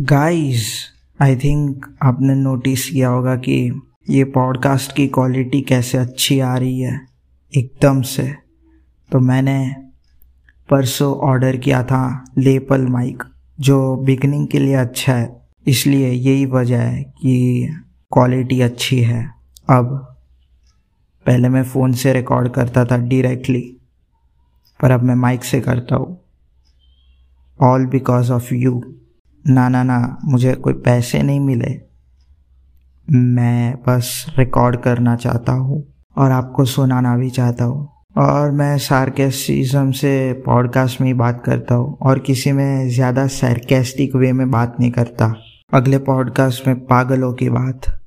Guys I think आपने notice किया होगा कि ये पॉडकास्ट की क्वालिटी कैसे अच्छी आ रही है, एकदम से। तो मैंने परसों ऑर्डर किया था लेपल माइक जो बिगनिंग के लिए अच्छा है। इसलिए यही वजह है कि क्वालिटी अच्छी है। अब पहले मैं फ़ोन से रिकॉर्ड करता था डायरेक्टली पर अब मैं माइक से करता हूँ। ऑल बिकॉज़ ऑफ़ यू ना ना ना, मुझे कोई पैसे नहीं मिले। मैं बस रिकॉर्ड करना चाहता हूँ और आपको सुनाना भी चाहता हूँ। और मैं सार्केसिज्म से पॉडकास्ट में ही बात करता हूँ और किसी में ज़्यादा सार्केस्टिक वे में बात नहीं करता। अगले पॉडकास्ट में पागलों की बात।